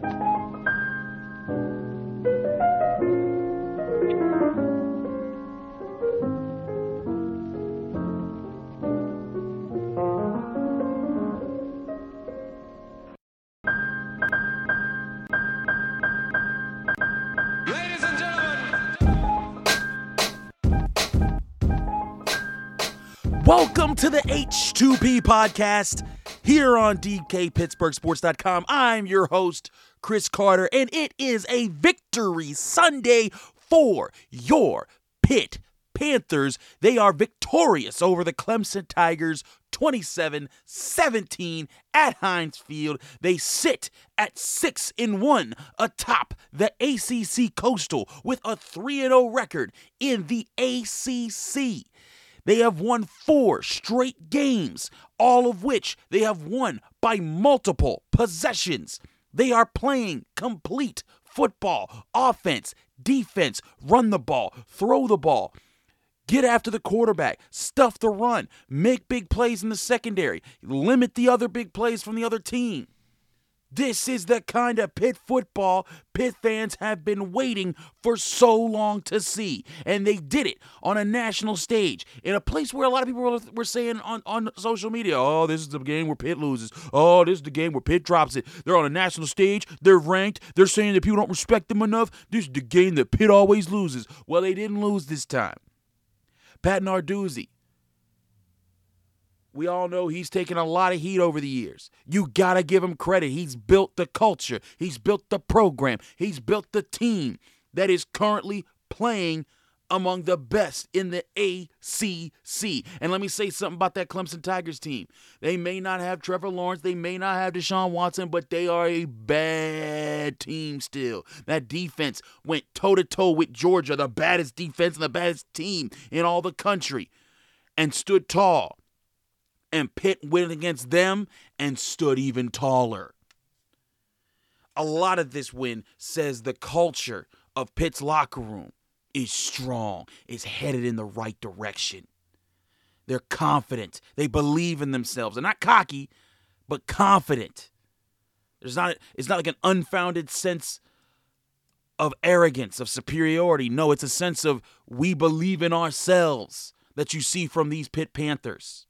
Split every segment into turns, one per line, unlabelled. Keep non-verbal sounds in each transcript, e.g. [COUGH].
Ladies and gentlemen,
Welcome to the H2P podcast here on DKPittsburghSports.com. I'm your host, Chris Carter, and it is a victory Sunday for your Pitt Panthers. They are victorious over the Clemson Tigers 27 17 at Heinz Field. They sit at 6 in 1 atop the ACC Coastal with a 3 0 record in the ACC. They have won four straight games, all of which they have won by multiple possessions. They are playing complete football, offense, defense, run the ball, throw the ball. Get after the quarterback, stuff the run, make big plays in the secondary, limit the other big plays from the other team. This is the kind of Pitt football Pitt fans have been waiting for so long to see. And they did it on a national stage in a place where a lot of people were, saying on, on social media, oh, this is the game where Pitt loses. Oh, this is the game where Pitt drops it. They're on a national stage. They're ranked. They're saying that people don't respect them enough. This is the game that Pitt always loses. Well, they didn't lose this time. Pat Narduzzi, we all know he's taken a lot of heat over the years. You got to give him credit. He's built the culture, he's built the program, he's built the team that is currently playing among the best in the ACC. And let me say something about that Clemson Tigers team. They may not have Trevor Lawrence, they may not have Deshaun Watson, but they are a bad team still. That defense went toe to toe with Georgia, the baddest defense and the baddest team in all the country, and stood tall and Pitt went against them and stood even taller. A lot of this win says the culture of Pitt's locker room is strong, is headed in the right direction. They're confident. They believe in themselves. They're not cocky, but confident. There's not it's not like an unfounded sense of arrogance, of superiority. No, it's a sense of we believe in ourselves that you see from these Pitt Panthers.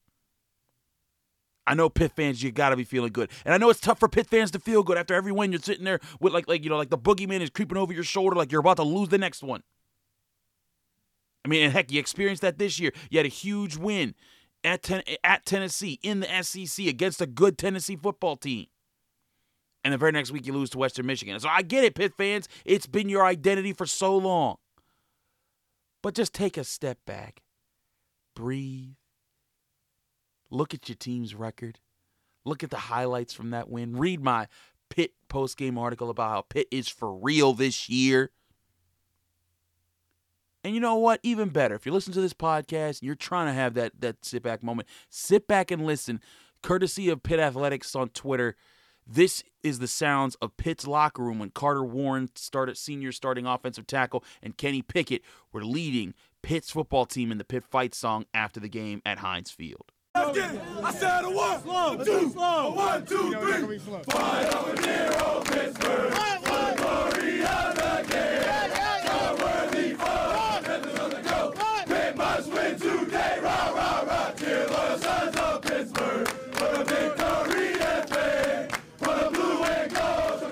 I know Pitt fans, you gotta be feeling good, and I know it's tough for Pitt fans to feel good after every win. You're sitting there with like, like you know, like the boogeyman is creeping over your shoulder, like you're about to lose the next one. I mean, and heck, you experienced that this year. You had a huge win at ten- at Tennessee in the SEC against a good Tennessee football team, and the very next week you lose to Western Michigan. So I get it, Pitt fans. It's been your identity for so long, but just take a step back, breathe Look at your team's record. Look at the highlights from that win. Read my Pitt post-game article about how Pitt is for real this year. And you know what? Even better, if you're listening to this podcast, you're trying to have that that sit back moment. Sit back and listen. Courtesy of Pitt Athletics on Twitter. This is the sounds of Pitt's locker room when Carter Warren started senior starting offensive tackle and Kenny Pickett were leading Pitt's football team in the Pitt fight song after the game at Heinz Field.
Let's get it. I said a one, a two, a one, two, three. Fight over Nero, Pittsburgh. For the glory of the game. John Worthy for Panthers on the go. Pitt must win today. Rah, rah, rah. Cheer the sons of Pittsburgh. For the victory and fame. For the blue and gold. So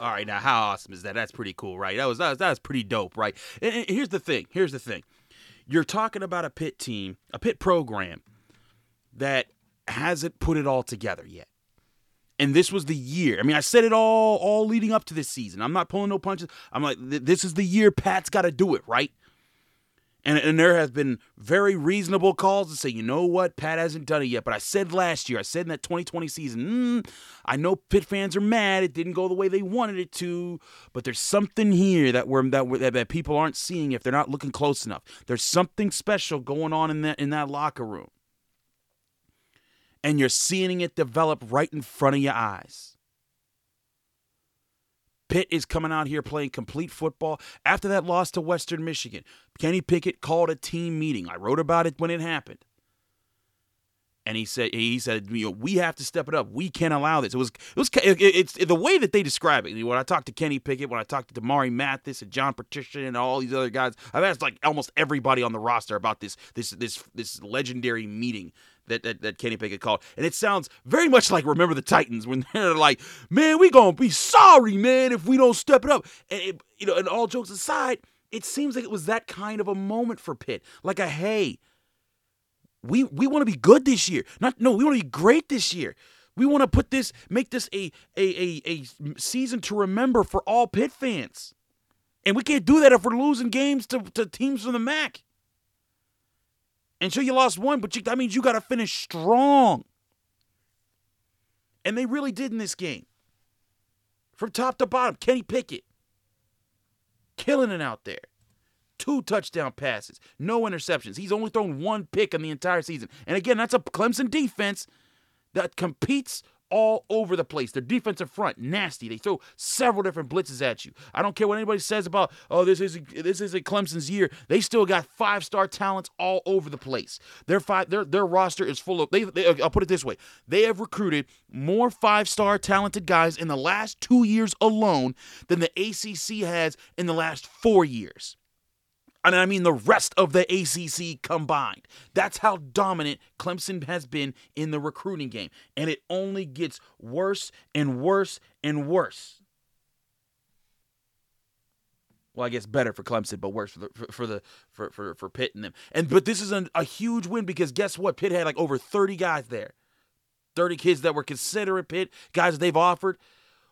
right, is that? That's pretty cool, right? That was that was, that pretty dope, right? And, and here's the thing. Here's the thing. You're talking about a Pitt team, a Pitt program that hasn't put it all together yet. And this was the year. I mean, I said it all all leading up to this season. I'm not pulling no punches. I'm like, this is the year Pat's got to do it, right? And, and there has been very reasonable calls to say, you know what, Pat hasn't done it yet. But I said last year, I said in that 2020 season, mm, I know Pitt fans are mad. It didn't go the way they wanted it to, but there's something here that we're that, we're, that people aren't seeing if they're not looking close enough. There's something special going on in that in that locker room and you're seeing it develop right in front of your eyes. Pitt is coming out here playing complete football. After that loss to Western Michigan, Kenny Pickett called a team meeting. I wrote about it when it happened. And he said, he said, you know, we have to step it up. We can't allow this. It was, it was, it, it's the way that they describe it. When I talked to Kenny Pickett, when I talked to Damari Mathis and John Patricia and all these other guys, I've asked like almost everybody on the roster about this, this, this, this legendary meeting that, that, that Kenny Pickett called. And it sounds very much like Remember the Titans when [LAUGHS] they're like, man, we going to be sorry, man, if we don't step it up. And, it, you know, and all jokes aside, it seems like it was that kind of a moment for Pitt. Like a, hey, we, we want to be good this year. Not No, we want to be great this year. We want to put this, make this a, a, a, a season to remember for all Pitt fans. And we can't do that if we're losing games to, to teams from the MAC. And so you lost one, but you, that means you got to finish strong. And they really did in this game. From top to bottom, Kenny Pickett killing it out there. Two touchdown passes, no interceptions. He's only thrown one pick in the entire season. And again, that's a Clemson defense that competes all over the place. Their defensive front, nasty. They throw several different blitzes at you. I don't care what anybody says about, oh, this is this is a Clemson's year. They still got five star talents all over the place. Their five, their their roster is full of. They, they, I'll put it this way: they have recruited more five star talented guys in the last two years alone than the ACC has in the last four years and I mean the rest of the ACC combined. That's how dominant Clemson has been in the recruiting game. And it only gets worse and worse and worse. Well, I guess better for Clemson, but worse for the for, the for, for for Pitt and them. And but this is a huge win because guess what? Pitt had like over 30 guys there. 30 kids that were considerate Pitt, guys they've offered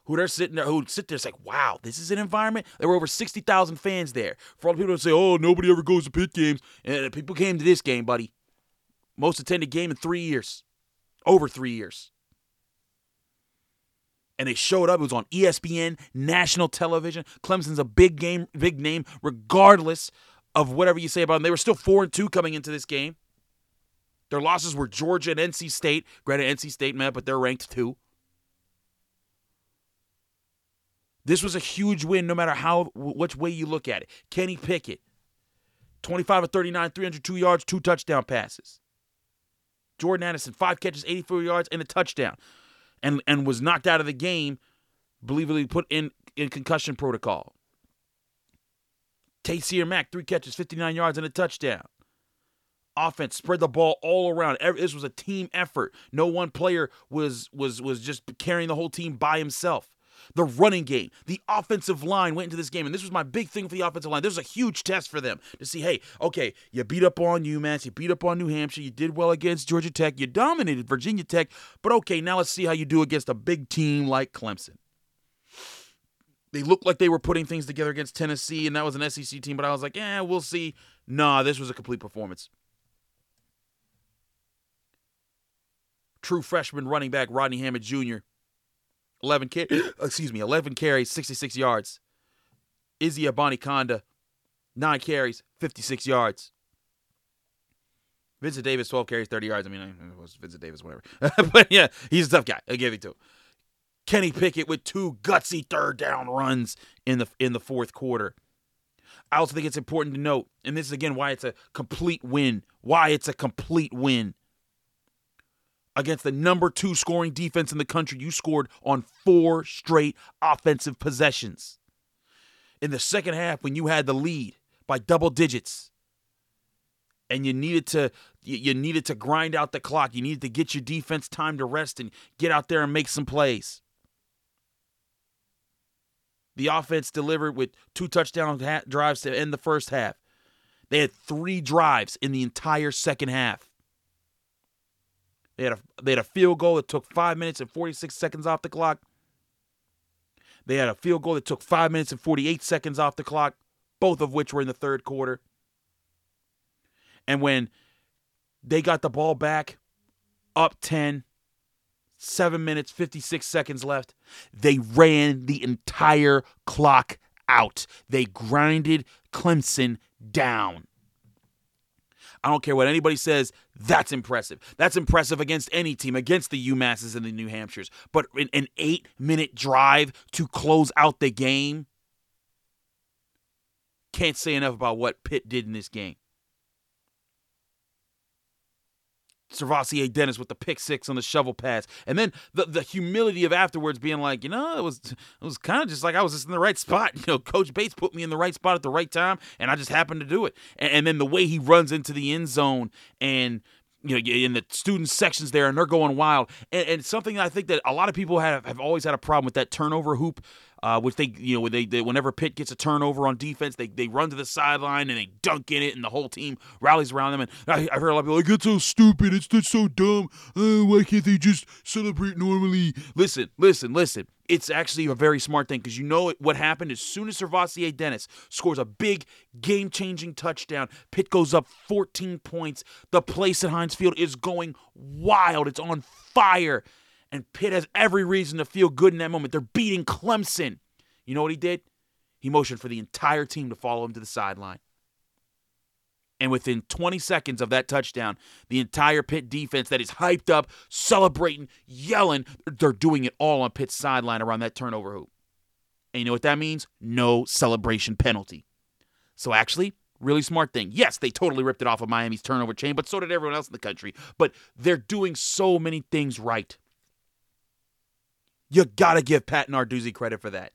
who they're sitting there, who sit there, it's like, wow, this is an environment. There were over 60,000 fans there. For all the people that say, oh, nobody ever goes to Pitt games. And people came to this game, buddy. Most attended game in three years, over three years. And they showed up. It was on ESPN, national television. Clemson's a big game, big name, regardless of whatever you say about them. They were still four and two coming into this game. Their losses were Georgia and NC State. Granted, NC State met, but they're ranked two. This was a huge win no matter how which way you look at it. Kenny Pickett, 25 of 39, 302 yards, two touchdown passes. Jordan Addison, five catches, 84 yards, and a touchdown. And and was knocked out of the game, believably put in, in concussion protocol. Taysir Mack, three catches, 59 yards, and a touchdown. Offense spread the ball all around. This was a team effort. No one player was was was just carrying the whole team by himself the running game, the offensive line went into this game, and this was my big thing for the offensive line. This was a huge test for them to see, hey, okay, you beat up on UMass, you beat up on New Hampshire, you did well against Georgia Tech, you dominated Virginia Tech, but okay, now let's see how you do against a big team like Clemson. They looked like they were putting things together against Tennessee, and that was an SEC team, but I was like, yeah, we'll see. Nah, this was a complete performance. True freshman running back Rodney Hammond Jr 11 car- [GASPS] excuse me, 11 carries, 66 yards. Izzy Abanikanda, 9 carries, 56 yards. Vincent Davis, 12 carries, 30 yards. I mean, it was Vincent Davis, whatever. [LAUGHS] but yeah, he's a tough guy. I give it to him. Kenny Pickett with two gutsy third down runs in the in the fourth quarter. I also think it's important to note, and this is again why it's a complete win. Why it's a complete win against the number two scoring defense in the country, you scored on four straight offensive possessions. In the second half, when you had the lead by double digits, and you needed to you needed to grind out the clock, you needed to get your defense time to rest and get out there and make some plays. The offense delivered with two touchdown drives to end the first half. They had three drives in the entire second half. They had a they had a field goal that took five minutes and 46 seconds off the clock. They had a field goal that took five minutes and 48 seconds off the clock, both of which were in the third quarter. And when they got the ball back, up 10, seven minutes, 56 seconds left, they ran the entire clock out. They grinded Clemson down. I don't care what anybody says. That's impressive. That's impressive against any team, against the UMasses and the New Hampshires. But in an eight minute drive to close out the game, can't say enough about what Pitt did in this game. SirVocea Dennis with the pick six on the shovel pass, and then the the humility of afterwards being like, you know, it was it was kind of just like I was just in the right spot. [LAUGHS] You know, Coach Bates put me in the right spot at the right time, and I just happened to do it. And, and then the way he runs into the end zone and you know, in the student sections there, and they're going wild. And, and something I think that a lot of people have have always had a problem with that turnover hoop uh, which they, you know, they, they, whenever Pitt gets a turnover on defense, they, they run to the sideline and they dunk in it, and the whole team rallies around them. And I, have heard a lot of people like, it's so stupid, it's just so dumb. Uh, why can't they just celebrate normally? Listen, listen, listen. It's actually a very smart thing because you know what happened as soon as SirVocea Dennis scores a big game changing touchdown. Pitt goes up 14 points. The place at Heinz Field is going wild. It's on fire. And Pitt has every reason to feel good in that moment. They're beating Clemson. You know what he did? He motioned for the entire team to follow him to the sideline. And within 20 seconds of that touchdown, the entire Pitt defense that is hyped up, celebrating, yelling, they're doing it all on Pitt's sideline around that turnover hoop. And you know what that means? No celebration penalty. So actually, really smart thing. Yes, they totally ripped it off of Miami's turnover chain, but so did everyone else in the country. But they're doing so many things right. You gotta give Pat Narduzzi credit for that.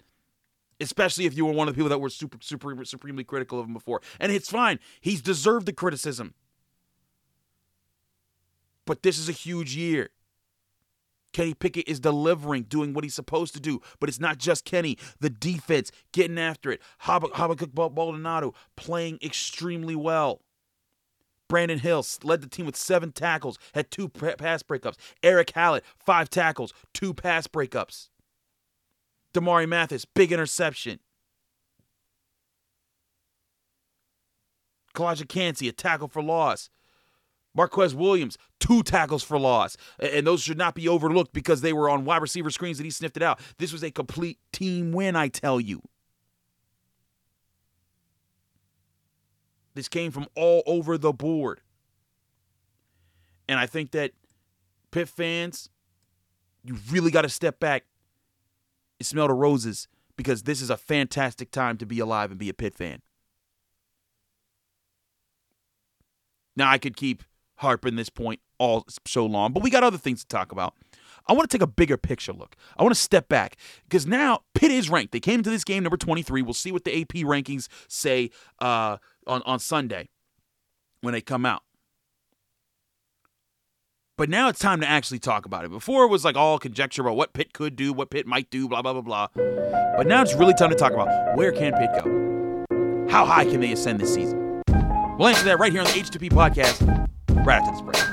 Especially if you were one of the people that were super, super, supremely critical of him before. And it's fine. He's deserved the criticism. But this is a huge year. Kenny Pickett is delivering, doing what he's supposed to do. But it's not just Kenny. The defense getting after it. Hab- Habakkuk Baldonado playing extremely well. Brandon Hill led the team with seven tackles, had two pass breakups. Erick Hallett, five tackles, two pass breakups. Damari Mathis, big interception. Calijah Kancey, a tackle for loss. Marquez Williams, two tackles for loss. And those should not be overlooked because they were on wide receiver screens and he sniffed it out. This was a complete team win, I tell you. This came from all over the board. And I think that Pitt fans, you really got to step back and smell the roses because this is a fantastic time to be alive and be a Pitt fan. Now, I could keep harping this point all so long, but we got other things to talk about. I want to take a bigger picture look. I want to step back because now Pitt is ranked. They came into this game number 23. We'll see what the AP rankings say uh, on, on Sunday when they come out. But now it's time to actually talk about it. Before it was like all conjecture about what Pitt could do, what Pitt might do, blah, blah, blah, blah. But now it's really time to talk about where can Pitt go? How high can they ascend this season? We'll answer that right here on the H2P podcast right after this break.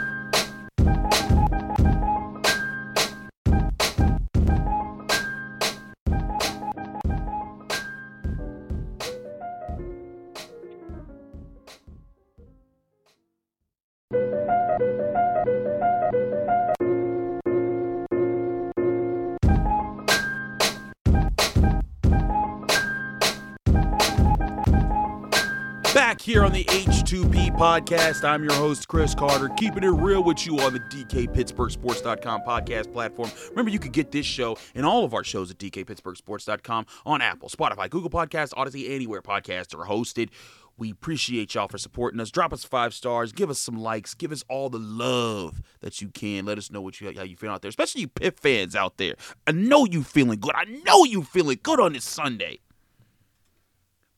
Back here on the H2P podcast. I'm your host, Chris Carter, keeping it real with you on the DKPittsburghSports.com podcast platform. Remember, you could get this show and all of our shows at DKPittsburghSports.com on Apple, Spotify, Google Podcasts, Audacy, anywhere podcasts are hosted. We appreciate y'all for supporting us. Drop us five stars. Give us some likes. Give us all the love that you can. Let us know what you how you feel out there, especially you Pitt fans out there. I know you feeling good. I know you feeling good on this Sunday.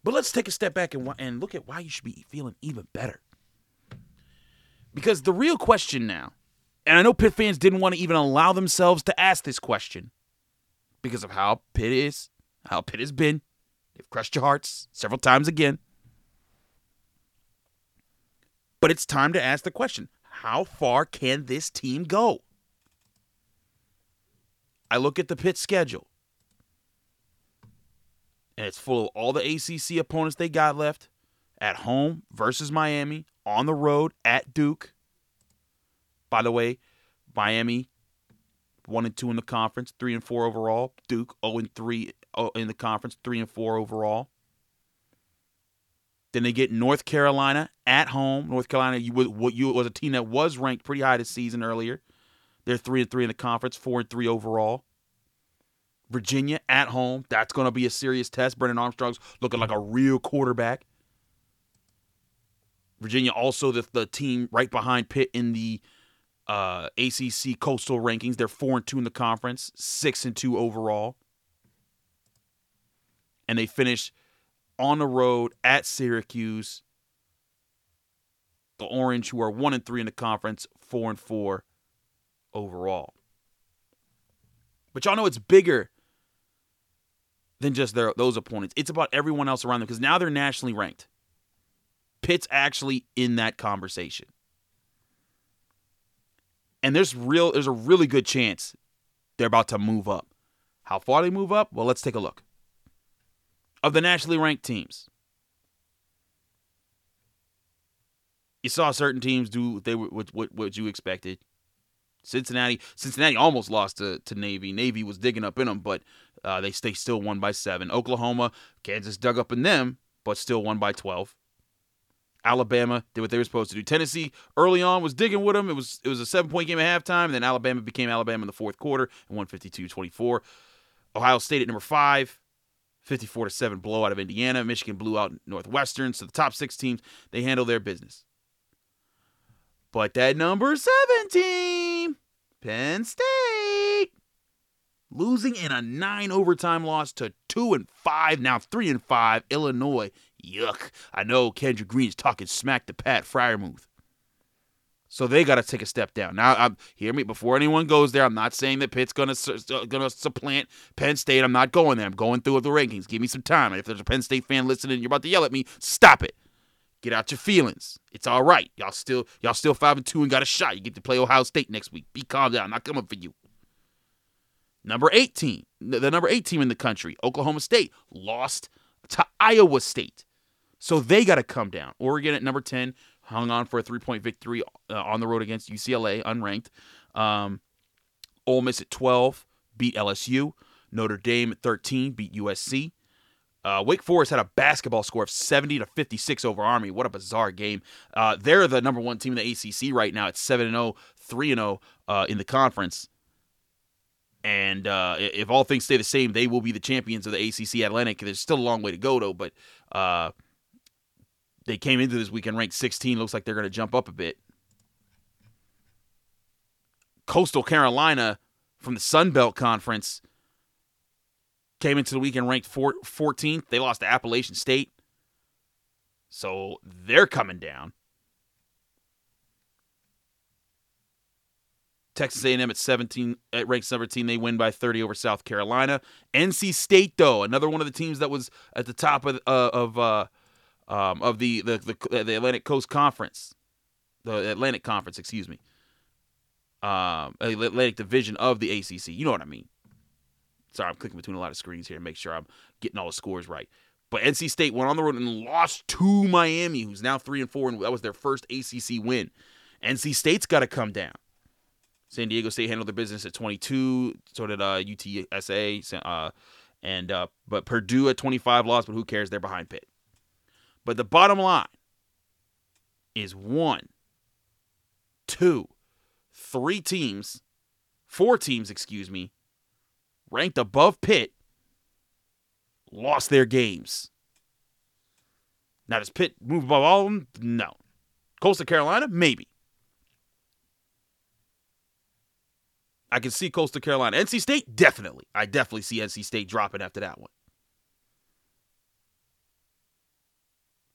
But let's take a step back and, and look at why you should be feeling even better. Because the real question now, and I know Pitt fans didn't want to even allow themselves to ask this question because of how Pitt is how Pitt has been. They've crushed your hearts several times again. But it's time to ask the question how far can this team go? I look at the Pitt schedule, and it's full of all the ACC opponents they got left at home versus Miami, on the road at Duke. By the way, Miami one and two in the conference, three and four overall. Duke zero and three oh, in the conference, three and four overall. Then they get North Carolina at home. North Carolina, you you was a team that was ranked pretty high this season earlier. They're three and three in the conference, four and three overall. Virginia at home. That's going to be a serious test. Brennan Armstrong's looking like a real quarterback. Virginia also the, the team right behind Pitt in the uh, ACC Coastal rankings. They're four and two in the conference, six and two overall, and they finished on the road at Syracuse. The Orange, who are one and three in the conference, four and four overall. But y'all know it's bigger than just their those opponents. It's about everyone else around them because now they're nationally ranked. Pitt's actually in that conversation. And there's real there's a really good chance they're about to move up. How far they move up? Well, let's take a look. Of the nationally ranked teams, you saw certain teams do they what what, what you expected. Cincinnati Cincinnati almost lost to, to Navy. Navy was digging up in them, but uh, they they still won by seven. Oklahoma, Kansas dug up in them, but still won by twelve. Alabama did what they were supposed to do. Tennessee early on was digging with them. It was it was a seven point game at halftime, and then Alabama became Alabama in the fourth quarter and won 52-24. Ohio State at number five, 54 to 7 blowout of Indiana. Michigan blew out Northwestern. So the top six teams, they handle their business. But that number 17, Penn State, losing in a nine overtime loss to two and five, now three and five, Illinois. Yuck. I know Kendrick Green's talking smack to Pat Freiermuth. So they got to take a step down. Now, I'm, hear me before anyone goes there. I'm not saying that Pitt's gonna gonna supplant Penn State. I'm not going there. I'm going through the rankings. Give me some time. And if there's a Penn State fan listening, you're about to yell at me. Stop it. Get out your feelings. It's all right. Y'all still y'all still five and two and got a shot. You get to play Ohio State next week. Be calm down. I'm not coming for you. Number 18, the number eight team in the country, Oklahoma State, lost to Iowa State. So they got to come down. Oregon at number 10 hung on for a three point victory uh, on the road against UCLA, unranked. Um, Ole Miss at 12 beat LSU. Notre Dame at 13 beat USC. Uh, Wake Forest had a basketball score of 70 to 56 over Army. What a bizarre game. Uh, they're the number one team in the ACC right now at 7 0, 3 0 uh, in the conference. And uh, if all things stay the same, they will be the champions of the ACC Atlantic. There's still a long way to go, though, but uh, they came into this weekend ranked 16. Looks like they're going to jump up a bit. Coastal Carolina from the Sun Belt Conference came into the weekend ranked 14th. They lost to Appalachian State. So they're coming down. Texas A&M at 17 at ranked 17 they win by 30 over South Carolina. NC State though, another one of the teams that was at the top of uh, of uh, um, of the, the the the Atlantic Coast Conference, the Atlantic Conference, excuse me, um, Atlantic Division of the ACC. You know what I mean? Sorry, I'm clicking between a lot of screens here to make sure I'm getting all the scores right. But NC State went on the road and lost to Miami, who's now three and four, and that was their first ACC win. NC State's got to come down. San Diego State handled their business at 22. So did uh, UTSA. Uh, and uh, but Purdue at 25 lost, but who cares? They're behind Pitt. But the bottom line is one, two, three teams, four teams, excuse me, ranked above Pitt, lost their games. Now, does Pitt move above all of them? No. Coastal Carolina? Maybe. I can see Coastal Carolina. NC State? Definitely. I definitely see NC State dropping after that one.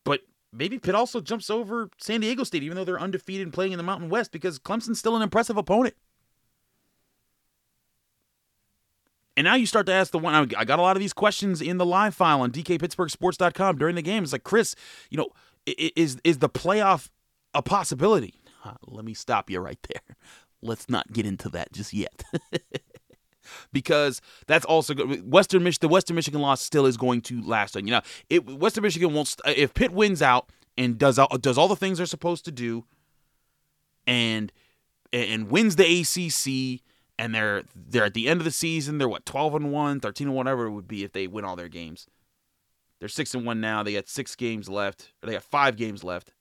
But maybe Pitt also jumps over San Diego State, even though they're undefeated and playing in the Mountain West, because Clemson's still an impressive opponent. And now you start to ask the one. I got a lot of these questions in the live file on DKPittsburghSports.com during the game. It's like, Chris, you know, is is the playoff a possibility? Let me stop you right there. Let's not get into that just yet. [LAUGHS] because that's also good. Western Mich- the Western Michigan loss still is going to last. And you know, it, Western Michigan won't. St- if Pitt wins out and does all, does all the things they're supposed to do, and and wins the ACC, and they're they're at the end of the season. They're what 12 and one, 13 and whatever it would be if they win all their games. They're six and one now. They got six games left, or they got five games left.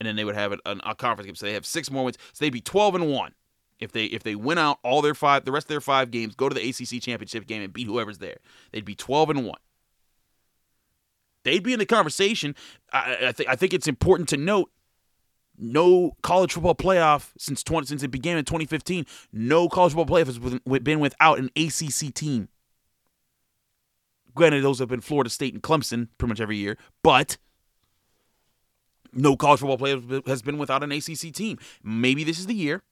And then they would have a, a conference game. So they have six more wins. So they'd be 12 and one if they if they win out all their five the rest of their five games, go to the ACC championship game and beat whoever's there. They'd be 12 and one. They'd be in the conversation. I, I think I think it's important to note no college football playoff since 20 since it began in 2015. No college football playoff has been without an ACC team. Granted, those have been Florida State and Clemson pretty much every year, but no college football playoff has been without an ACC team. Maybe this is the year.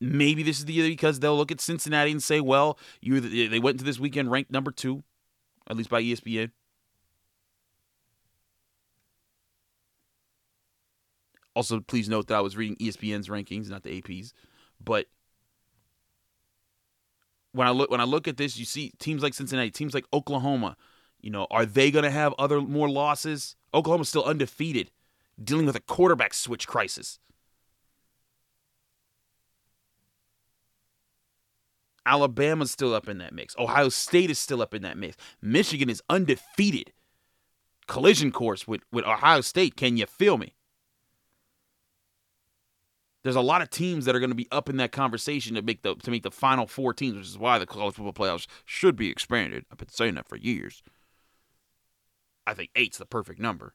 Maybe this is the year because they'll look at Cincinnati and say, "Well, you they went into this weekend ranked number two, at least by ESPN." Also, please note that I was reading ESPN's rankings, not the AP's. But when I look when I look at this, you see teams like Cincinnati, teams like Oklahoma. You know, are they going to have other more losses? Oklahoma's still undefeated, dealing with a quarterback switch crisis. Alabama's still up in that mix. Ohio State is still up in that mix. Michigan is undefeated. Collision course with, with Ohio State. Can you feel me? There's a lot of teams that are going to be up in that conversation to make the to make the final four teams, which is why the college football playoffs should be expanded. I've been saying that for years. I think eight's the perfect number.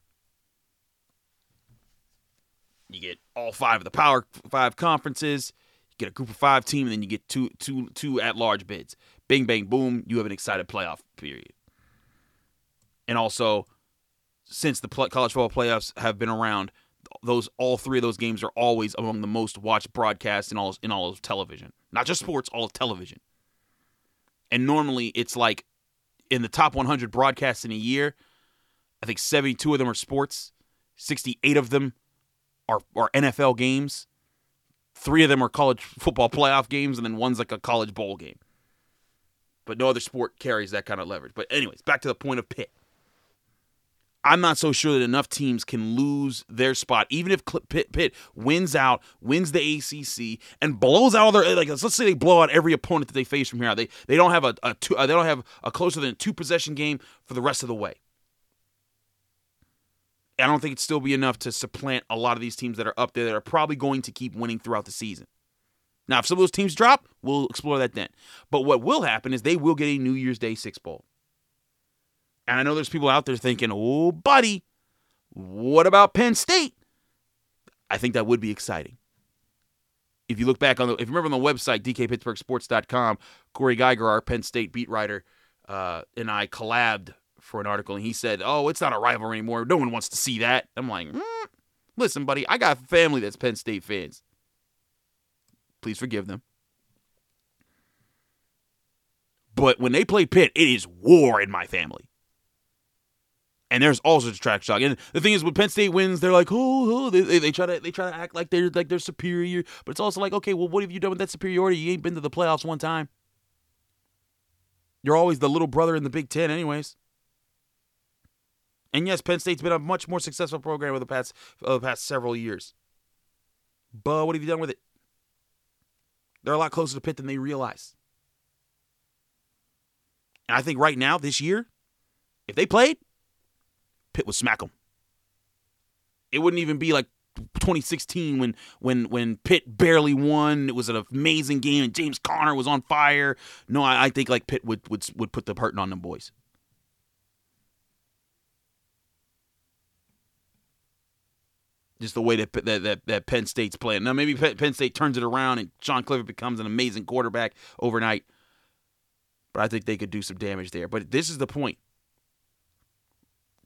You get all five of the Power Five conferences You get a group of five team, and then you get two two two at large bids. Bing bang boom, you have an excited playoff period. And also, since the college football playoffs have been around, those all three of those games are always among the most watched broadcasts in all in all of television, not just sports, all of television. And normally, it's like in the top 100 broadcasts in a year, I think 72 of them are sports, 68 of them are are NFL games Three of them are college football playoff games, and then one's like a college bowl game. But no other sport carries that kind of leverage. But, anyways, back to the point of Pitt. I'm not so sure that enough teams can lose their spot, even if Pitt, Pitt wins out, wins the ACC, and blows out all their like. Let's say they blow out every opponent that they face from here out. They they don't have a, a two, uh, they don't have a closer than two possession game for the rest of the way. I don't think it'd still be enough to supplant a lot of these teams that are up there that are probably going to keep winning throughout the season. Now, if some of those teams drop, we'll explore that then. But what will happen is they will get a New Year's Day Six Bowl. And I know there's people out there thinking, oh, buddy, what about Penn State? I think that would be exciting. If you look back on the, if you remember on the website, dkpittsburghsports.com, Corey Geiger, our Penn State beat writer, uh, and I collabed for an article, and he said, "Oh, it's not a rivalry anymore. No one wants to see that." I'm like, mm, "Listen, buddy, I got family that's Penn State fans. Please forgive them." But when they play Pitt, it is war in my family. And there's also track shock. And the thing is, when Penn State wins, they're like, oh, oh they, they, they, try to they try to act like they're like they're superior. But it's also like, okay, well, what have you done with that superiority? You ain't been to the playoffs one time. You're always the little brother in the Big Ten, anyways. And yes, Penn State's been a much more successful program over the past over the past several years. But what have you done with it? They're a lot closer to Pitt than they realize. And I think right now, this year, if they played, Pitt would smack them. It wouldn't even be like 2016 when when when Pitt barely won. It was an amazing game and James Conner was on fire. No, I, I think like Pitt would would would put the hurting on them boys. just the way that that, that, that Penn State's playing. Now maybe Penn State turns it around and Sean Clifford becomes an amazing quarterback overnight. But I think they could do some damage there. But this is the point.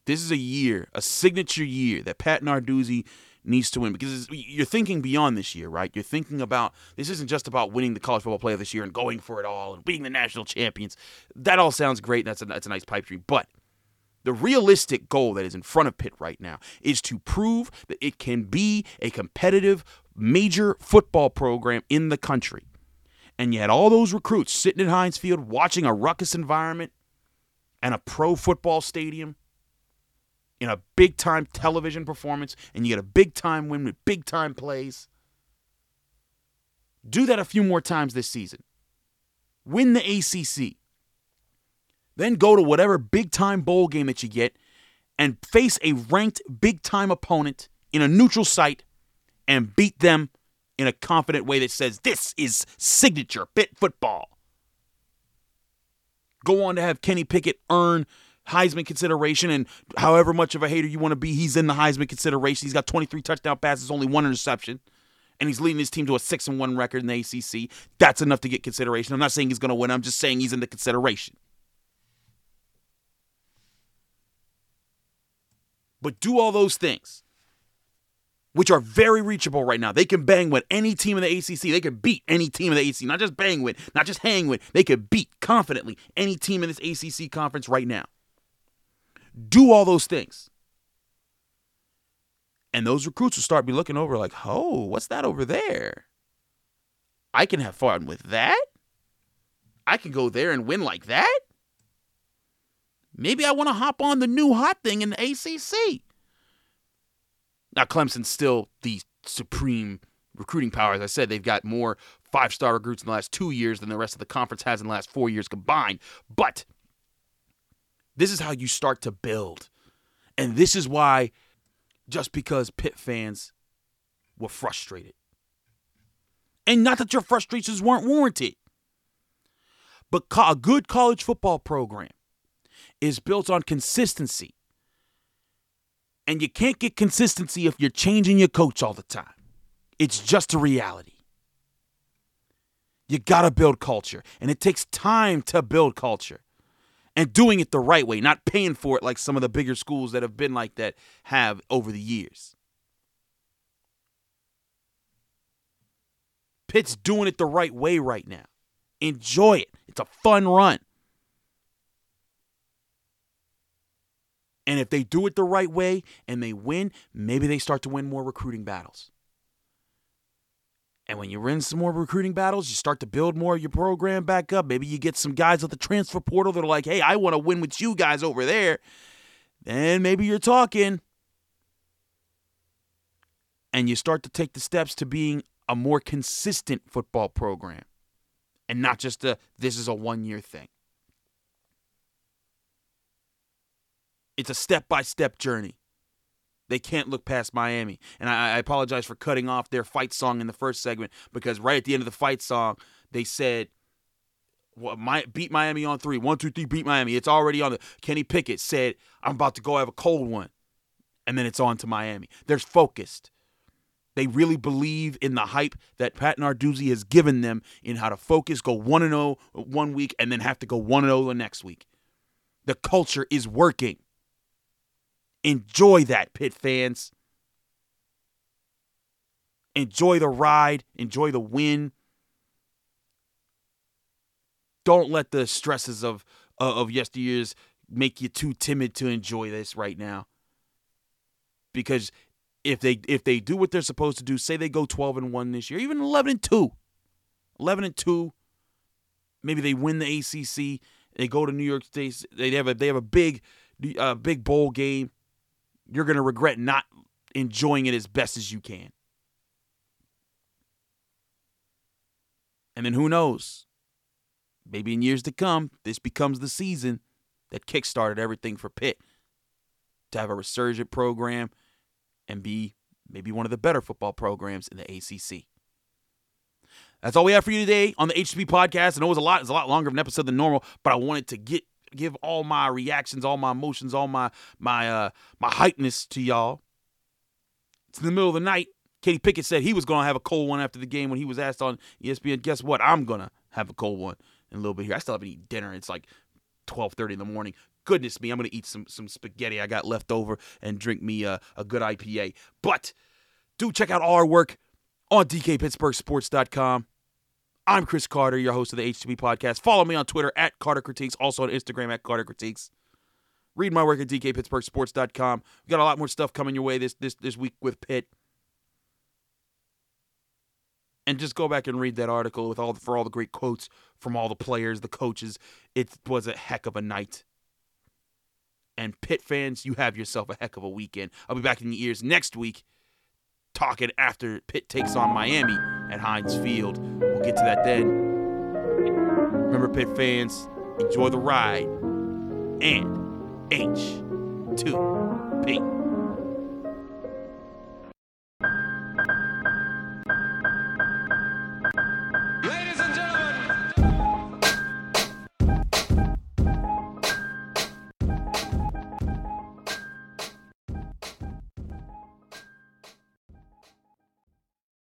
This is a year, a signature year that Pat Narduzzi needs to win because you're thinking beyond this year, right? You're thinking about this isn't just about winning the college football player this year and going for it all and being the national champions. That all sounds great. That's a, that's a nice pipe dream. But the realistic goal that is in front of Pitt right now is to prove that it can be a competitive major football program in the country. And you had all those recruits sitting in Heinz Field watching a ruckus environment and a pro football stadium in a big time television performance, and you get a big time win with big time plays. Do that a few more times this season. Win the ACC. Then go to whatever big time bowl game that you get and face a ranked big time opponent in a neutral site and beat them in a confident way that says, This is signature Pitt football. Go on to have Kenny Pickett earn Heisman consideration, and however much of a hater you want to be, he's in the Heisman consideration. He's got 23 touchdown passes, only one interception, and he's leading his team to a six and one record in the ACC. That's enough to get consideration. I'm not saying he's going to win. I'm just saying he's in the consideration. But do all those things, which are very reachable right now. They can bang with any team in the ACC. They can beat any team in the ACC. Not just bang with, not just hang with. They could beat confidently any team in this ACC conference right now. Do all those things. And those recruits will start be looking over like, oh, what's that over there? I can have fun with that. I can go there and win like that. Maybe I want to hop on the new hot thing in the ACC. Now, Clemson's still the supreme recruiting power. As I said, they've got more five star recruits in the last two years than the rest of the conference has in the last four years combined. But this is how you start to build. And this is why, just because Pitt fans were frustrated. And not that your frustrations weren't warranted, but a good college football program is built on consistency. And you can't get consistency if you're changing your coach all the time. It's just a reality. You got to build culture, and it takes time to build culture and doing it the right way, not paying for it like some of the bigger schools that have been like that have over the years. Pitt's doing it the right way right now. Enjoy it. It's a fun run. And if they do it the right way and they win, maybe they start to win more recruiting battles. And when you win some more recruiting battles, you start to build more of your program back up. Maybe you get some guys at the transfer portal that are like, hey, I want to win with you guys over there. Then maybe you're talking. And you start to take the steps to being a more consistent football program and not just a this is a one year thing. It's a step by step journey. They can't look past Miami. And I, I, apologize for cutting off their fight song in the first segment because right at the end of the fight song, they said, well, my, beat Miami on three. One, two, three, beat Miami. It's already on the. Kenny Pickett said, I'm about to go have a cold one. And then it's on to Miami. They're focused. They really believe in the hype that Pat Narduzzi has given them in how to focus, go 1 0 one week, and then have to go 1 0 the next week. The culture is working. Enjoy that, Pitt fans. Enjoy the ride, enjoy the win. Don't let the stresses of of yesteryears make you too timid to enjoy this right now. Because if they if they do what they're supposed to do, say they go 12 and 1 this year, even 11 and 2. 11 and 2. Maybe they win the ACC, they go to New York State, they have a they have a big uh, big bowl game you're going to regret not enjoying it as best as you can. And then who knows? Maybe in years to come, this becomes the season that kickstarted everything for Pitt to have a resurgent program and be maybe one of the better football programs in the ACC. That's all we have for you today on the H2P podcast. I know it was a lot, it's a lot longer of an episode than normal, but I wanted to get give all my reactions, all my emotions, all my my uh my hypeness to y'all. It's in the middle of the night. Kenny Pickett said he was gonna have a cold one after the game when he was asked on ESPN. Guess what? I'm gonna have a cold one in a little bit here. I still haven't eaten dinner. It's like 12:30 in the morning. Goodness me, I'm gonna eat some some spaghetti I got left over and drink me a, a good IPA. But Do check out our work on DKPittsburghSports.com. I'm Chris Carter, your host of the H2P podcast. Follow me on Twitter at Carter Critiques, also on Instagram at Carter Critiques. Read my work at DKPittsburghSports.com. We got a lot more stuff coming your way this this this week with Pitt. And just go back and read that article with all for all the great quotes from all the players, the coaches. It was a heck of a night. And Pitt fans, you have yourself a heck of a weekend. I'll be back in your ears next week talking after Pitt takes on Miami at Heinz Field. We'll get to that then. Remember, Pitt fans, enjoy the ride and H2P.